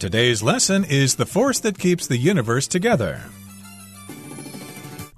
Today's lesson is the force that keeps the universe together.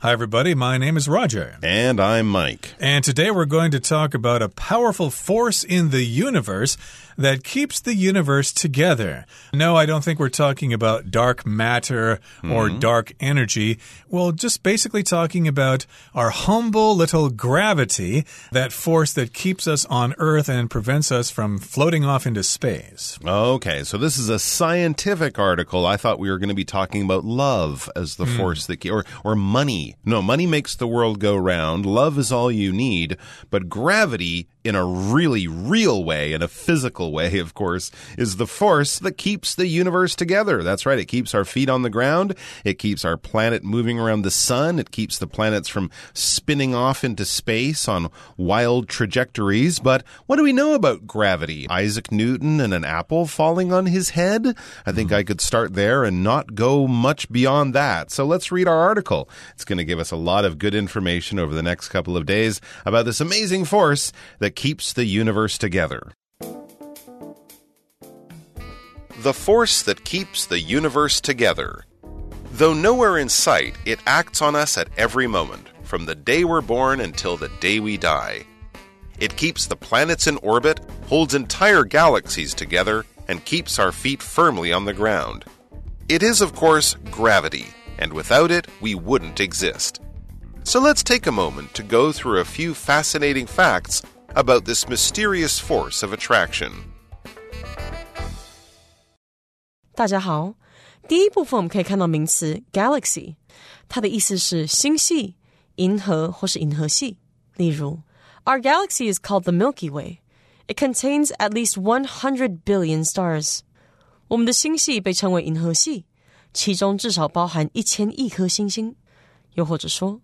Hi, everybody. My name is Roger. And I'm Mike. And today we're going to talk about a powerful force in the universe that keeps the universe together. No, I don't think we're talking about dark matter or Hmm. dark energy. Well, just basically talking about our humble little gravity, that force that keeps us on Earth and prevents us from floating off into space. Okay, so this is a scientific article. I thought we were going to be talking about love as the force that, or or money. No, money makes the world go round. Love is all you need, but gravity, in a really real way, in a physical way, of course, is the force that keeps the universe together. That's right. It keeps our feet on the ground. It keeps our planet moving around the sun. It keeps the planets from spinning off into space on wild trajectories. But what do we know about gravity? Isaac Newton and an apple falling on his head? I think hmm. I could start there and not go much beyond that. So let's read our article. It's going to give us a lot of good information over the next couple of days about this amazing force that keeps the universe together. The force that keeps the universe together. Though nowhere in sight, it acts on us at every moment, from the day we're born until the day we die. It keeps the planets in orbit, holds entire galaxies together, and keeps our feet firmly on the ground. It is, of course, gravity, and without it, we wouldn't exist. So let's take a moment to go through a few fascinating facts about this mysterious force of attraction. 大家好，第一部分我们可以看到名词 galaxy，它的意思是星系、银河或是银河系。例如，Our galaxy is called the Milky Way. It contains at least 100 billion stars. 我们的星系被称为银河系，其中至少包含一千亿颗星星。又或者说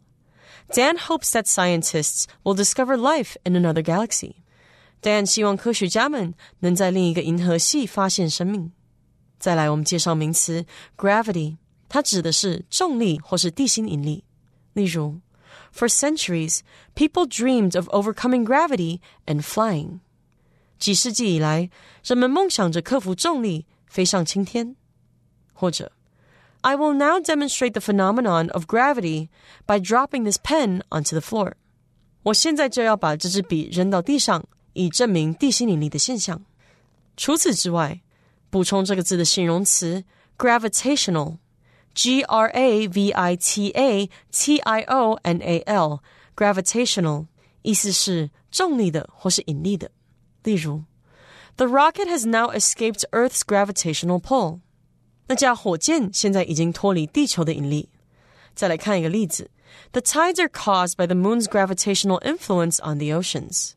，Dan hopes that scientists will discover life in another galaxy. Dan 希望科学家们能在另一个银河系发现生命。再来，我们介绍名词 gravity，它指的是重力或是地心引力。例如，For centuries, people dreamed of overcoming gravity and flying。几世纪以来，人们梦想着克服重力，飞上青天。或者 ，I will now demonstrate the phenomenon of gravity by dropping this pen onto the floor。我现在就要把这支笔扔到地上，以证明地心引力的现象。除此之外，补充这个字的形容词 gravitational，g r a v i t a t i o n a l，gravitational 意思是重力的或是引力的。例如，The rocket has now escaped Earth's gravitational pull。 那架火箭现在已经脱离地球的引力。再来看一个例子：The tides are caused by the moon's gravitational influence on the oceans。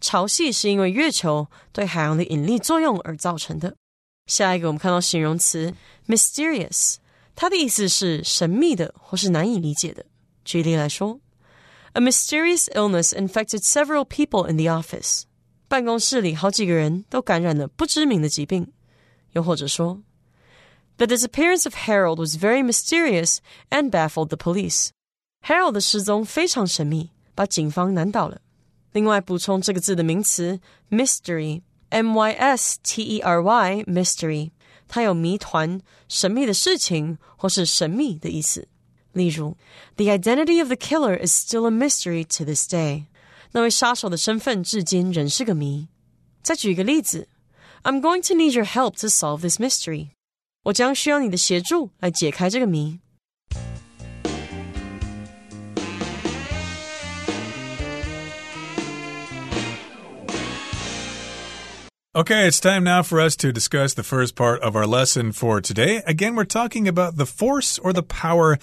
潮汐是因为月球对海洋的引力作用而造成的。下一个，我们看到形容词 mysterious，它的意思是神秘的或是难以理解的。举例来说，A mysterious illness infected several people in the office。办公室里好几个人都感染了不知名的疾病。又或者说 ，The disappearance of Harold was very mysterious and baffled the police。Harold 的失踪非常神秘，把警方难倒了。另外，补充这个字的名词 mystery。M Y S T E R Y mystery，它有谜团、神秘的事情或是神秘的意思。例如，The identity of the killer is still a mystery to this day。那位杀手的身份至今仍是个谜。再举一个例子，I'm going to need your help to solve this mystery。 我将需要你的协助来解开这个谜。 Okay, it's time now for us to discuss the first part of our lesson for today. Again, we're talking about the force or the power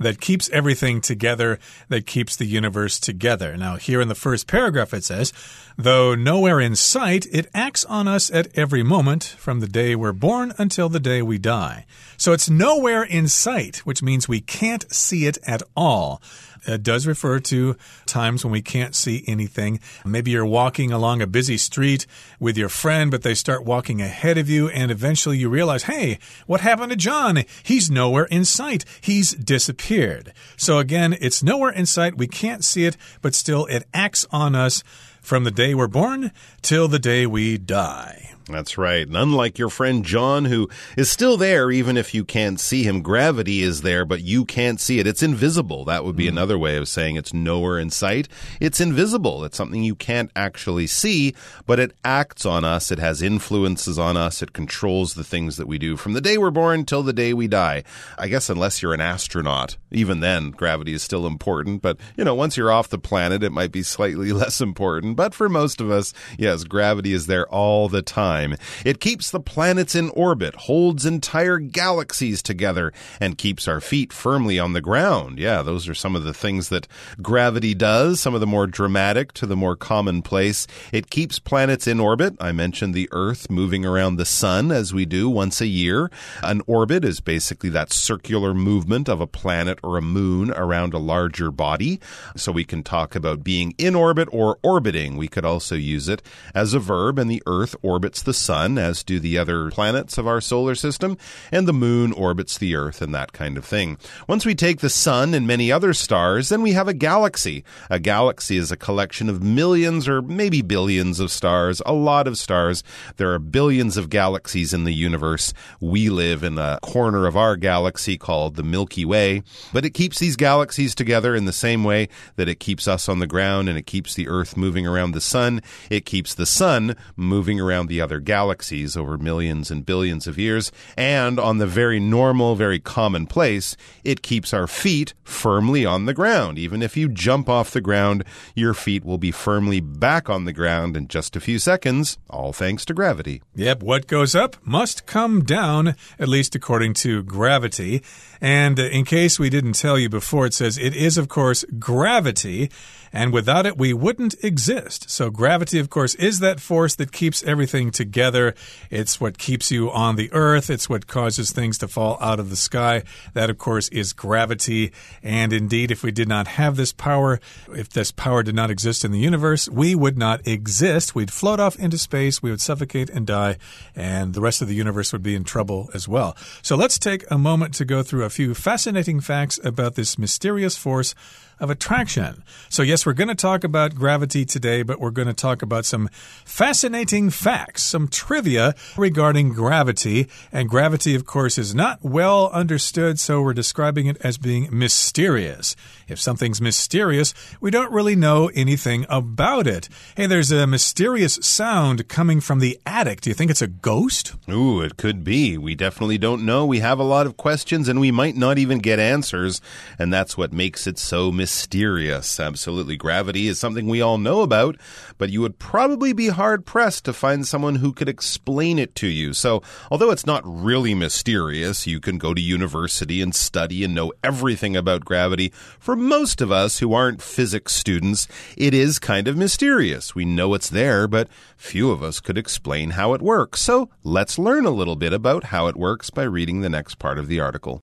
that keeps everything together, that keeps the universe together. Now, here in the first paragraph, it says, though nowhere in sight, it acts on us at every moment, from the day we're born until the day we die. So it's nowhere in sight, which means we can't see it at all. It does refer to times when we can't see anything. Maybe you're walking along a busy street with your friend, but they start walking ahead of you, and eventually you realize, hey, what happened to John? He's nowhere in sight. He's disappeared. So again, it's nowhere in sight. We can't see it, but still it acts on us from the day we're born till the day we die. That's right. And unlike your friend John, who is still there, even if you can't see him, gravity is there, but you can't see it. It's invisible. That would be mm. another way of saying it's nowhere in sight. It's invisible. It's something you can't actually see, but it acts on us. It has influences on us. It controls the things that we do from the day we're born till the day we die. I guess unless you're an astronaut, even then, gravity is still important. But, you know, once you're off the planet, it might be slightly less important. But for most of us, yes, gravity is there all the time. It keeps the planets in orbit, holds entire galaxies together, and keeps our feet firmly on the ground. Yeah, those are some of the things that gravity does, some of the more dramatic to the more commonplace. It keeps planets in orbit. I mentioned the Earth moving around the sun as we do once a year. An orbit is basically that circular movement of a planet or a moon around a larger body. So we can talk about being in orbit or orbiting. We could also use it as a verb, and the Earth orbits the sun, as do the other planets of our solar system, and the moon orbits the Earth and that kind of thing. Once we take the sun and many other stars, then we have a galaxy. A galaxy is a collection of millions or maybe billions of stars, a lot of stars. There are billions of galaxies in the universe. We live in a corner of our galaxy called the Milky Way, but it keeps these galaxies together in the same way that it keeps us on the ground and it keeps the Earth moving around the sun. It keeps the sun moving around the other galaxies over millions and billions of years. And on the very normal, very commonplace, it keeps our feet firmly on the ground. Even if you jump off the ground, your feet will be firmly back on the ground in just a few seconds, all thanks to gravity. Yep, what goes up must come down, at least according to gravity. And uh, in case we didn't tell you before, it says it is, of course, gravity and without it, we wouldn't exist. So, gravity, of course, is that force that keeps everything together. It's what keeps you on the earth, it's what causes things to fall out of the sky. That, of course, is gravity. And indeed, if we did not have this power, if this power did not exist in the universe, we would not exist. We'd float off into space, we would suffocate and die, and the rest of the universe would be in trouble as well. So, let's take a moment to go through a few fascinating facts about this mysterious force of attraction. So, yes, we're going to talk about gravity today, but we're going to talk about some fascinating facts, some trivia regarding gravity. And gravity, of course, is not well understood, so we're describing it as being mysterious. If something's mysterious, we don't really know anything about it. Hey, there's a mysterious sound coming from the attic. Do you think it's a ghost? Ooh, it could be. We definitely don't know. We have a lot of questions and we might not even get answers. And that's what makes it so mysterious. Absolutely. Gravity is something we all know about, but you would probably be hard pressed to find someone who could explain it to you. So, although it's not really mysterious, you can go to university and study and know everything about gravity for most of us who aren't physics students, it is kind of mysterious. We know it's there, but few of us could explain how it works. So let's learn a little bit about how it works by reading the next part of the article.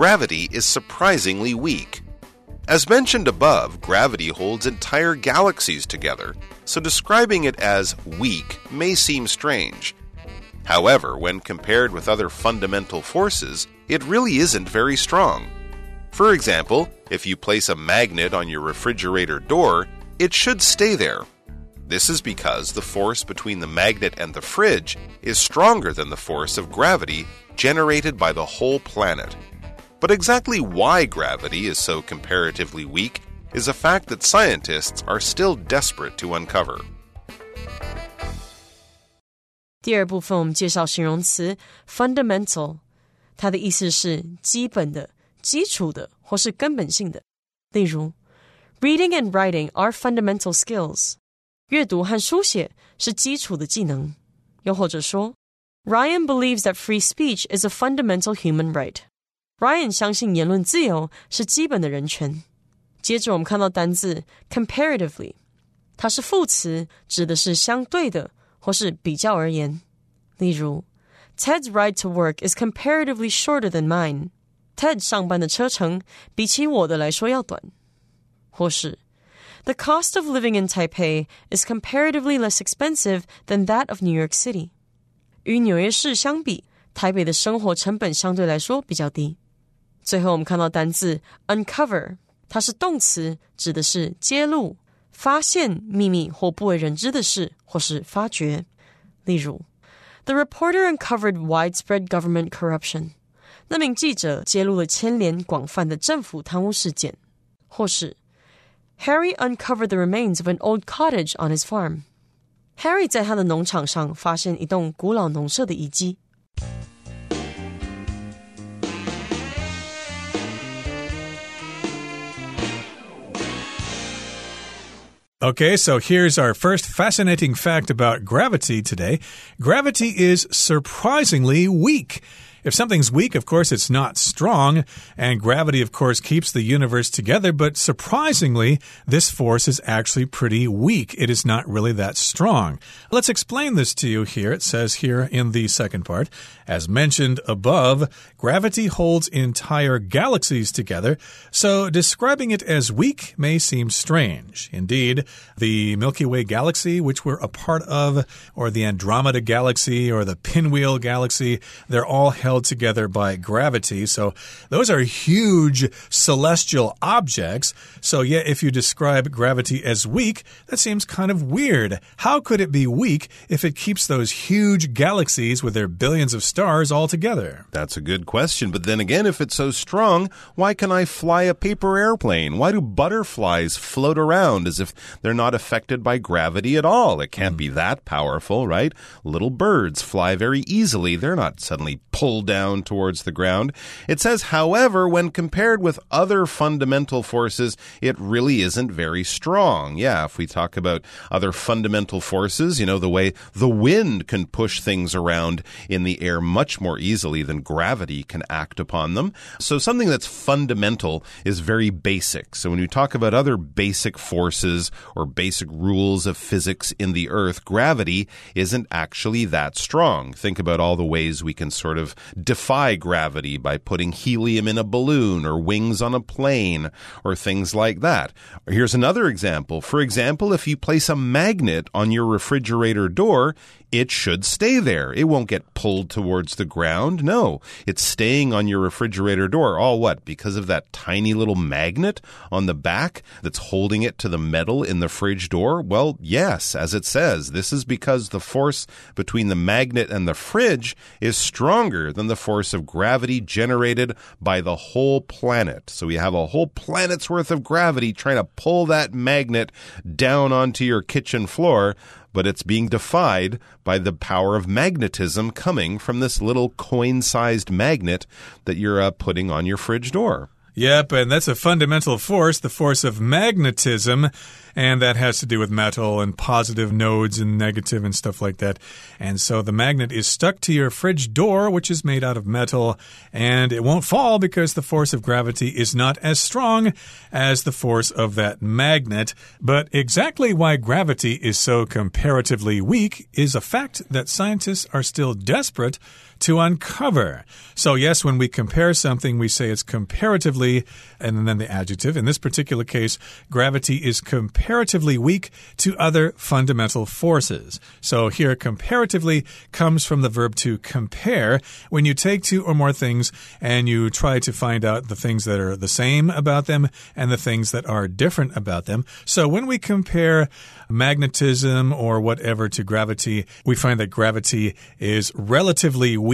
Gravity is surprisingly weak. As mentioned above, gravity holds entire galaxies together, so describing it as weak may seem strange. However, when compared with other fundamental forces, it really isn't very strong. For example, if you place a magnet on your refrigerator door, it should stay there. This is because the force between the magnet and the fridge is stronger than the force of gravity generated by the whole planet. But exactly why gravity is so comparatively weak is a fact that scientists are still desperate to uncover. 第二部分我们介绍形容词 fundamental，它的意思是基本的、基础的或是根本性的。例如，reading and writing are fundamental skills，阅读和书写是基础的技能。又或者说，Ryan believes that free speech is a fundamental human right。 Ryan 相信言论自由是基本的人权。接着我们看到单字 comparatively，它是副词，指的是相对的或是比较而言。例如，Ted's ride to work is comparatively shorter than mine。Ted 上班的车程比起我的来说要短。或是，The cost of living in Taipei is comparatively less expensive than that of New York City。与纽约市相比，台北的生活成本相对来说比较低。 最后，我们看到单字 uncover，它是动词，指的是揭露、发现秘密或不为人知的事，或是发掘。例如，The reporter uncovered widespread government corruption。那名记者揭露了牵连广泛的政府贪污事件。或是 Harry uncovered the remains of an old cottage on his farm。Harry 在他的农场上发现一栋古老农舍的遗迹。Okay, so here's our first fascinating fact about gravity today. Gravity is surprisingly weak. If something's weak, of course, it's not strong, and gravity, of course, keeps the universe together, but surprisingly, this force is actually pretty weak. It is not really that strong. Let's explain this to you here. It says here in the second part, as mentioned above, gravity holds entire galaxies together, so describing it as weak may seem strange. Indeed, the Milky Way galaxy, which we're a part of, or the Andromeda galaxy, or the Pinwheel galaxy, they're all held held together by gravity. So those are huge celestial objects. So, yeah, if you describe gravity as weak, that seems kind of weird. How could it be weak if it keeps those huge galaxies with their billions of stars all together? That's a good question. But then again, if it's so strong, why can I fly a paper airplane? Why do butterflies float around as if they're not affected by gravity at all? It can't mm. be that powerful, right? Little birds fly very easily. They're not suddenly pulled down towards the ground. It says, however, when compared with other fundamental forces, it really isn't very strong. Yeah, if we talk about other fundamental forces, you know, the way the wind can push things around in the air much more easily than gravity can act upon them. So something that's fundamental is very basic. So when you talk about other basic forces or basic rules of physics in the earth, gravity isn't actually that strong. Think about all the ways we can sort of defy gravity by putting helium in a balloon or wings on a plane or things like that. Here's another example. For example, if you place a magnet on your refrigerator door, it should stay there. It won't get pulled towards the ground. No, it's staying on your refrigerator door. All what? Because of that tiny little magnet on the back that's holding it to the metal in the fridge door? Well, yes, as it says, this is because the force between the magnet and the fridge is stronger than the force of gravity generated by the whole planet. So we have a whole planet's worth of gravity trying to pull that magnet down onto your kitchen floor but it's being defied by the power of magnetism coming from this little coin sized magnet that you're uh, putting on your fridge door. Yep, and that's a fundamental force, the force of magnetism and that has to do with metal and positive nodes and negative and stuff like that. And so the magnet is stuck to your fridge door, which is made out of metal, and it won't fall because the force of gravity is not as strong as the force of that magnet. But exactly why gravity is so comparatively weak is a fact that scientists are still desperate to uncover. So, yes, when we compare something, we say it's comparatively, and then the adjective. In this particular case, gravity is comparatively weak to other fundamental forces. So, here, comparatively comes from the verb to compare. When you take two or more things and you try to find out the things that are the same about them and the things that are different about them. So, when we compare magnetism or whatever to gravity, we find that gravity is relatively weak.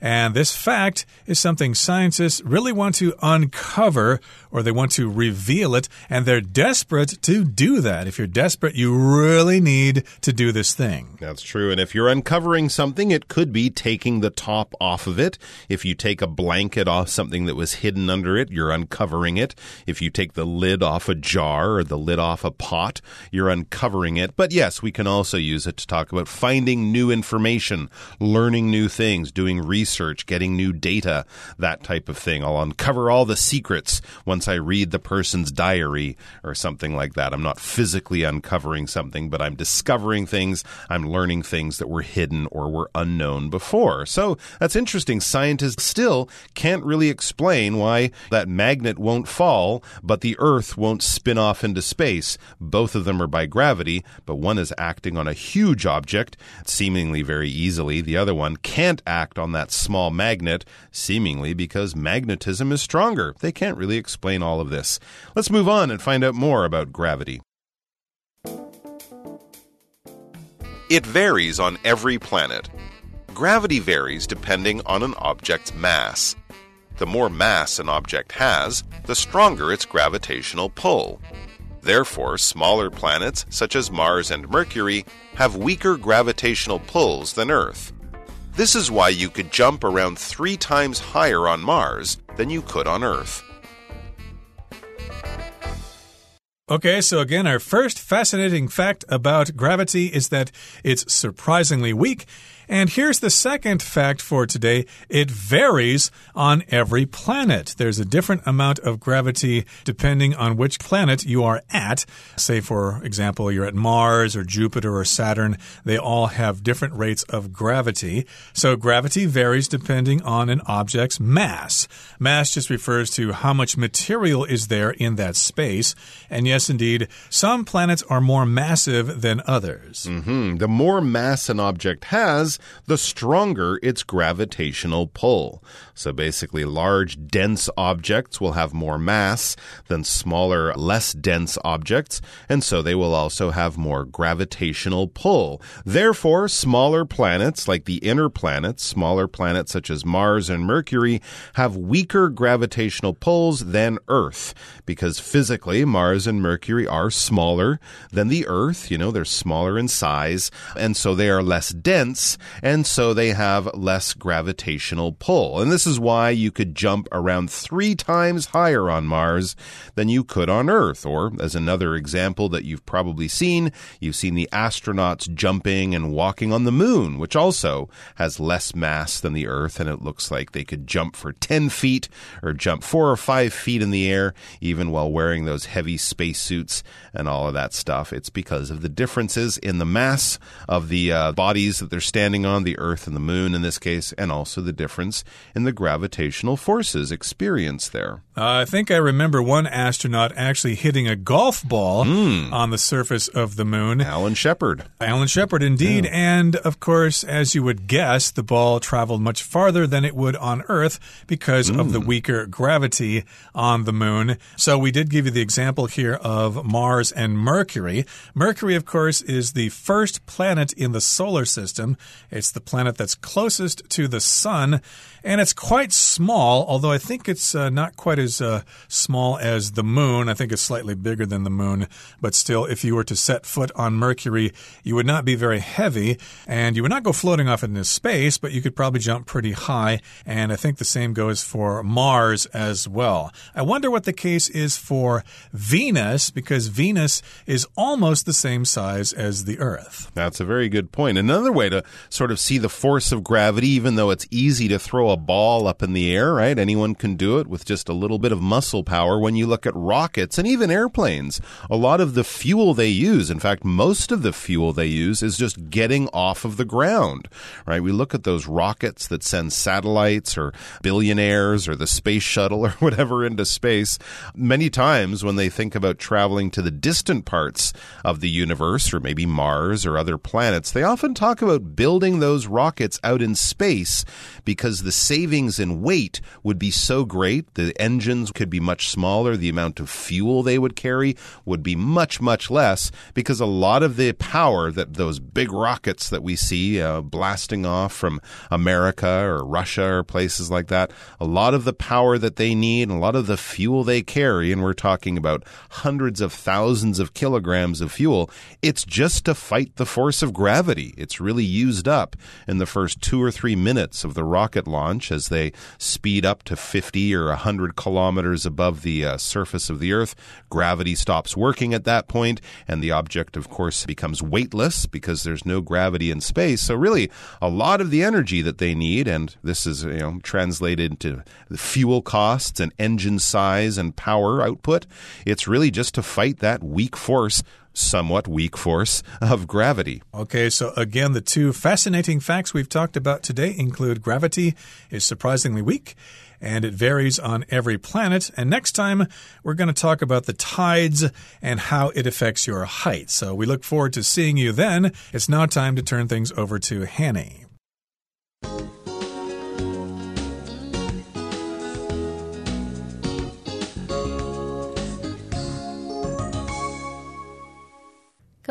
And this fact is something scientists really want to uncover or they want to reveal it. And they're desperate to do that. If you're desperate, you really need to do this thing. That's true. And if you're uncovering something, it could be taking the top off of it. If you take a blanket off something that was hidden under it, you're uncovering it. If you take the lid off a jar or the lid off a pot, you're uncovering it. But yes, we can also use it to talk about finding new information, learning new things, doing research, getting new data, that type of thing. I'll uncover all the secrets once I read the person's diary or something like that. I'm not physically uncovering something, but I'm discovering things. I'm learning things that were hidden or were unknown before. So that's interesting. Scientists still can't really explain why that magnet won't fall, but the Earth won't spin off into space. Both of them are by gravity, but one is acting on a huge object, seemingly very easily. The other one can't act on that small magnet, seemingly because magnetism is stronger. They can't really explain all of this. Let's move on and find out more about gravity. It varies on every planet. Gravity varies depending on an object's mass. The more mass an object has, the stronger its gravitational pull. Therefore, smaller planets, such as Mars and Mercury, have weaker gravitational pulls than Earth. This is why you could jump around three times higher on Mars than you could on Earth. Okay, so again, our first fascinating fact about gravity is that it's surprisingly weak. And here's the second fact for today it varies on every planet. There's a different amount of gravity depending on which planet you are at. Say, for example, you're at Mars or Jupiter or Saturn, they all have different rates of gravity. So, gravity varies depending on an object's mass. Mass just refers to how much material is there in that space. And yes, indeed, some planets are more massive than others. Mm -hmm. The more mass an object has, the stronger its gravitational pull. So basically, large, dense objects will have more mass than smaller, less dense objects, and so they will also have more gravitational pull. Therefore, smaller planets, like the inner planets, smaller planets such as Mars and Mercury, have weaker gravitational pulls than Earth, because physically, Mars and Mercury are smaller than the Earth. You know, they're smaller in size, and so they are less dense, and so they have less gravitational pull. And this is why you could jump around three times higher on Mars than you could on Earth. Or, as another example that you've probably seen, you've seen the astronauts jumping and walking on the moon, which also has less mass than the Earth, and it looks like they could jump for 10 feet or jump four or five feet in the air, even while wearing those heavy spacesuits and all of that stuff. It's because of the differences in the mass of the uh, bodies that they're standing on, the Earth and the Moon in this case, and also the difference in the gravitational forces experienced there. Uh, I think I remember one astronaut actually hitting a golf ball mm. on the surface of the Moon. Alan Shepard. Alan Shepard, indeed. Yeah. And of course, as you would guess, the ball traveled much farther than it would on Earth because mm. of the hmm. weaker gravity on the Moon. So we did give you the example here of Mars and Mercury. Mercury, of course, is the first planet in the solar system. It's the planet that's closest to the sun, and it's quite small, although I think it's uh, not quite as uh, small as the moon. I think it's slightly bigger than the moon, but still, if you were to set foot on Mercury, you would not be very heavy, and you would not go floating off into space, but you could probably jump pretty high, and I think the same goes for Mars as well. I wonder what the case is for Venus, because Venus is almost the same size as the Earth. That's a very good point. Another way to sort of see the force of gravity, even though it's easy to throw a ball up in the air, right? Anyone can do it with just a little bit of muscle power. When you look at rockets and even airplanes, a lot of the fuel they use, in fact, most of the fuel they use is just getting off of the ground, right? We look at those rockets that send satellites or billionaires or the space shuttle or whatever into space. Many times when they think about traveling to the distant parts of the universe or maybe Mars or other planets, they often talk about building those rockets out in space because the savings in weight would be so great. The engines could be much smaller. The amount of fuel they would carry would be much, much less because a lot of the power that those big rockets that we see uh, blasting off from America or Russia or places like that, a lot of the power that they need, a lot of the fuel they carry, and we're talking about hundreds of thousands of kilograms of fuel, it's just to fight the force of gravity. It's really used up in the first two or three minutes of the rocket launch as they speed up to 50 or 100 kilometers above the uh, surface of the Earth. Gravity stops working at that point, and the object, of course, becomes weightless because there's no gravity in space. So, really, a lot of the energy that they need, and this is you know translated into fuel costs and engine size and power output, it's really just to fight that weak force somewhat weak force of gravity. Okay, so again, the two fascinating facts we've talked about today include gravity is surprisingly weak and it varies on every planet. And next time, we're going to talk about the tides and how it affects your height. So we look forward to seeing you then. It's now time to turn things over to Hanny.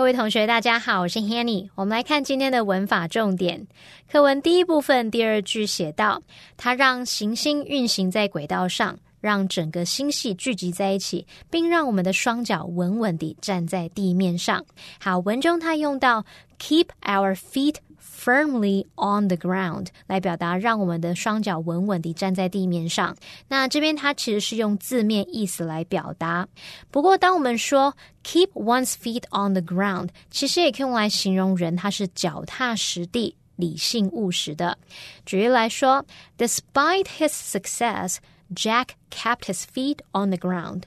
各位同学，大家好，我是 Hanny。我们来看今天的文法重点。课文第一部分第二句写道，它让行星运行在轨道上，让整个星系聚集在一起，并让我们的双脚稳稳地站在地面上。好，文中它用到 keep our feet。Firmly on the ground 来表达让我们的双脚稳稳地站在地面上。那这边它其实是用字面意思来表达。不过，当我们说 keep one's feet on the ground，其实也可以用来形容人他是脚踏实地、理性务实的。举例来说，Despite his success。Jack kept his feet on the ground.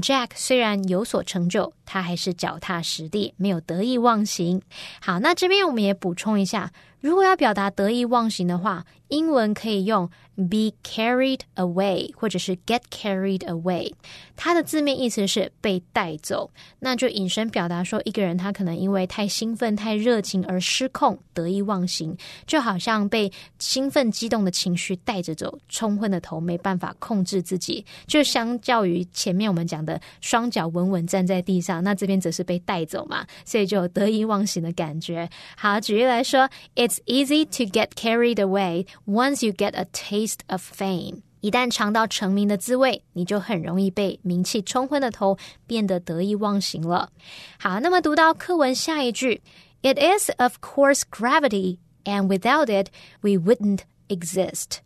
Jack 虽然有所成就，他还是脚踏实地，没有得意忘形。好，那这边我们也补充一下，如果要表达得意忘形的话，英文可以用 be carried away，或者是 get carried away。它的字面意思是被带走，那就引申表达说，一个人他可能因为太兴奋、太热情而失控、得意忘形，就好像被兴奋、激动的情绪带着走，冲昏了头，没办法控制自己。就相较于前面我们讲的双脚稳稳站在地上，那这边则是被带走嘛，所以就有得意忘形的感觉。好，举例来说，It's easy to get carried away。Once you get a taste. Of fame，一旦尝到成名的滋味，你就很容易被名气冲昏了头，变得得意忘形了。好，那么读到课文下一句，It is of course gravity, and without it, we wouldn't exist。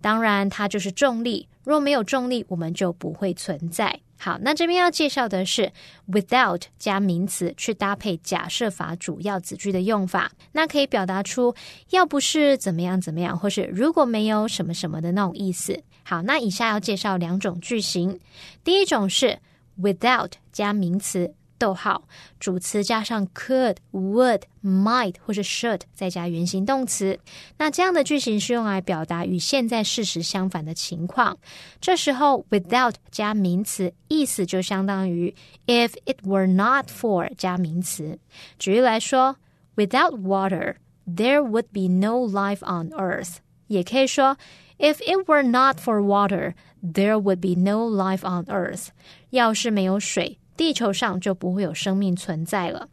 当然，它就是重力。若没有重力，我们就不会存在。好，那这边要介绍的是 without 加名词去搭配假设法主要子句的用法，那可以表达出要不是怎么样怎么样，或是如果没有什么什么的那种意思。好，那以下要介绍两种句型，第一种是 without 加名词。逗号，主词加上 could、would、might 或是 should，再加原形动词。那这样的句型是用来表达与现在事实相反的情况。这时候 without 加名词，意思就相当于 if it were not for 加名词。举例来说，without water there would be no life on earth。也可以说，if it were not for water there would be no life on earth。要是没有水。 地球上就不会有生命存在了。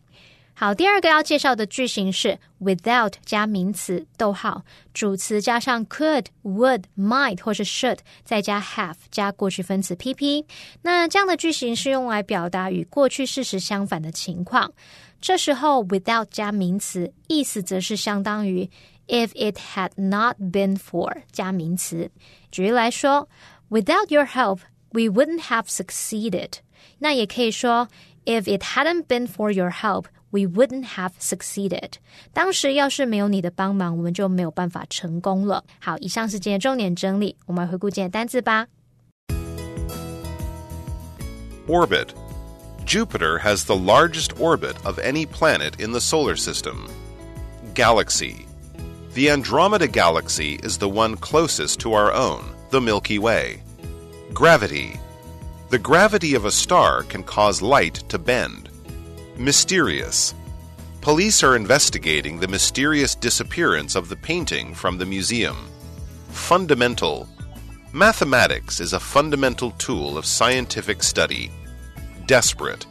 好，第二个要介绍的句型是 without 加名词，逗号，主词加上 could、would、might 或是 should，再加 have 加过去分词 pp。那这样的句型是用来表达与过去事实相反的情况。这时候 without 加名词，意思则是相当于 if it had not been for 加名词。举例来说，Without your help, we wouldn't have succeeded. 那也可以说，If it hadn't been for your help, we wouldn't have succeeded。当时要是没有你的帮忙，我们就没有办法成功了。好，以上是今天重点整理，我们来回顾今天单词吧。Orbit. Jupiter has the largest orbit of any planet in the solar system. Galaxy. The Andromeda Galaxy is the one closest to our own, the Milky Way. Gravity. The gravity of a star can cause light to bend. Mysterious. Police are investigating the mysterious disappearance of the painting from the museum. Fundamental. Mathematics is a fundamental tool of scientific study. Desperate.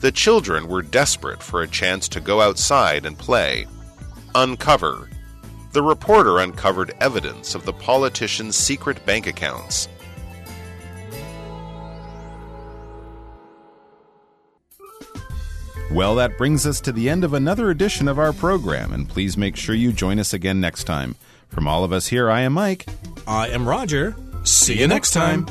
The children were desperate for a chance to go outside and play. Uncover. The reporter uncovered evidence of the politician's secret bank accounts. Well, that brings us to the end of another edition of our program, and please make sure you join us again next time. From all of us here, I am Mike. I am Roger. See you next time.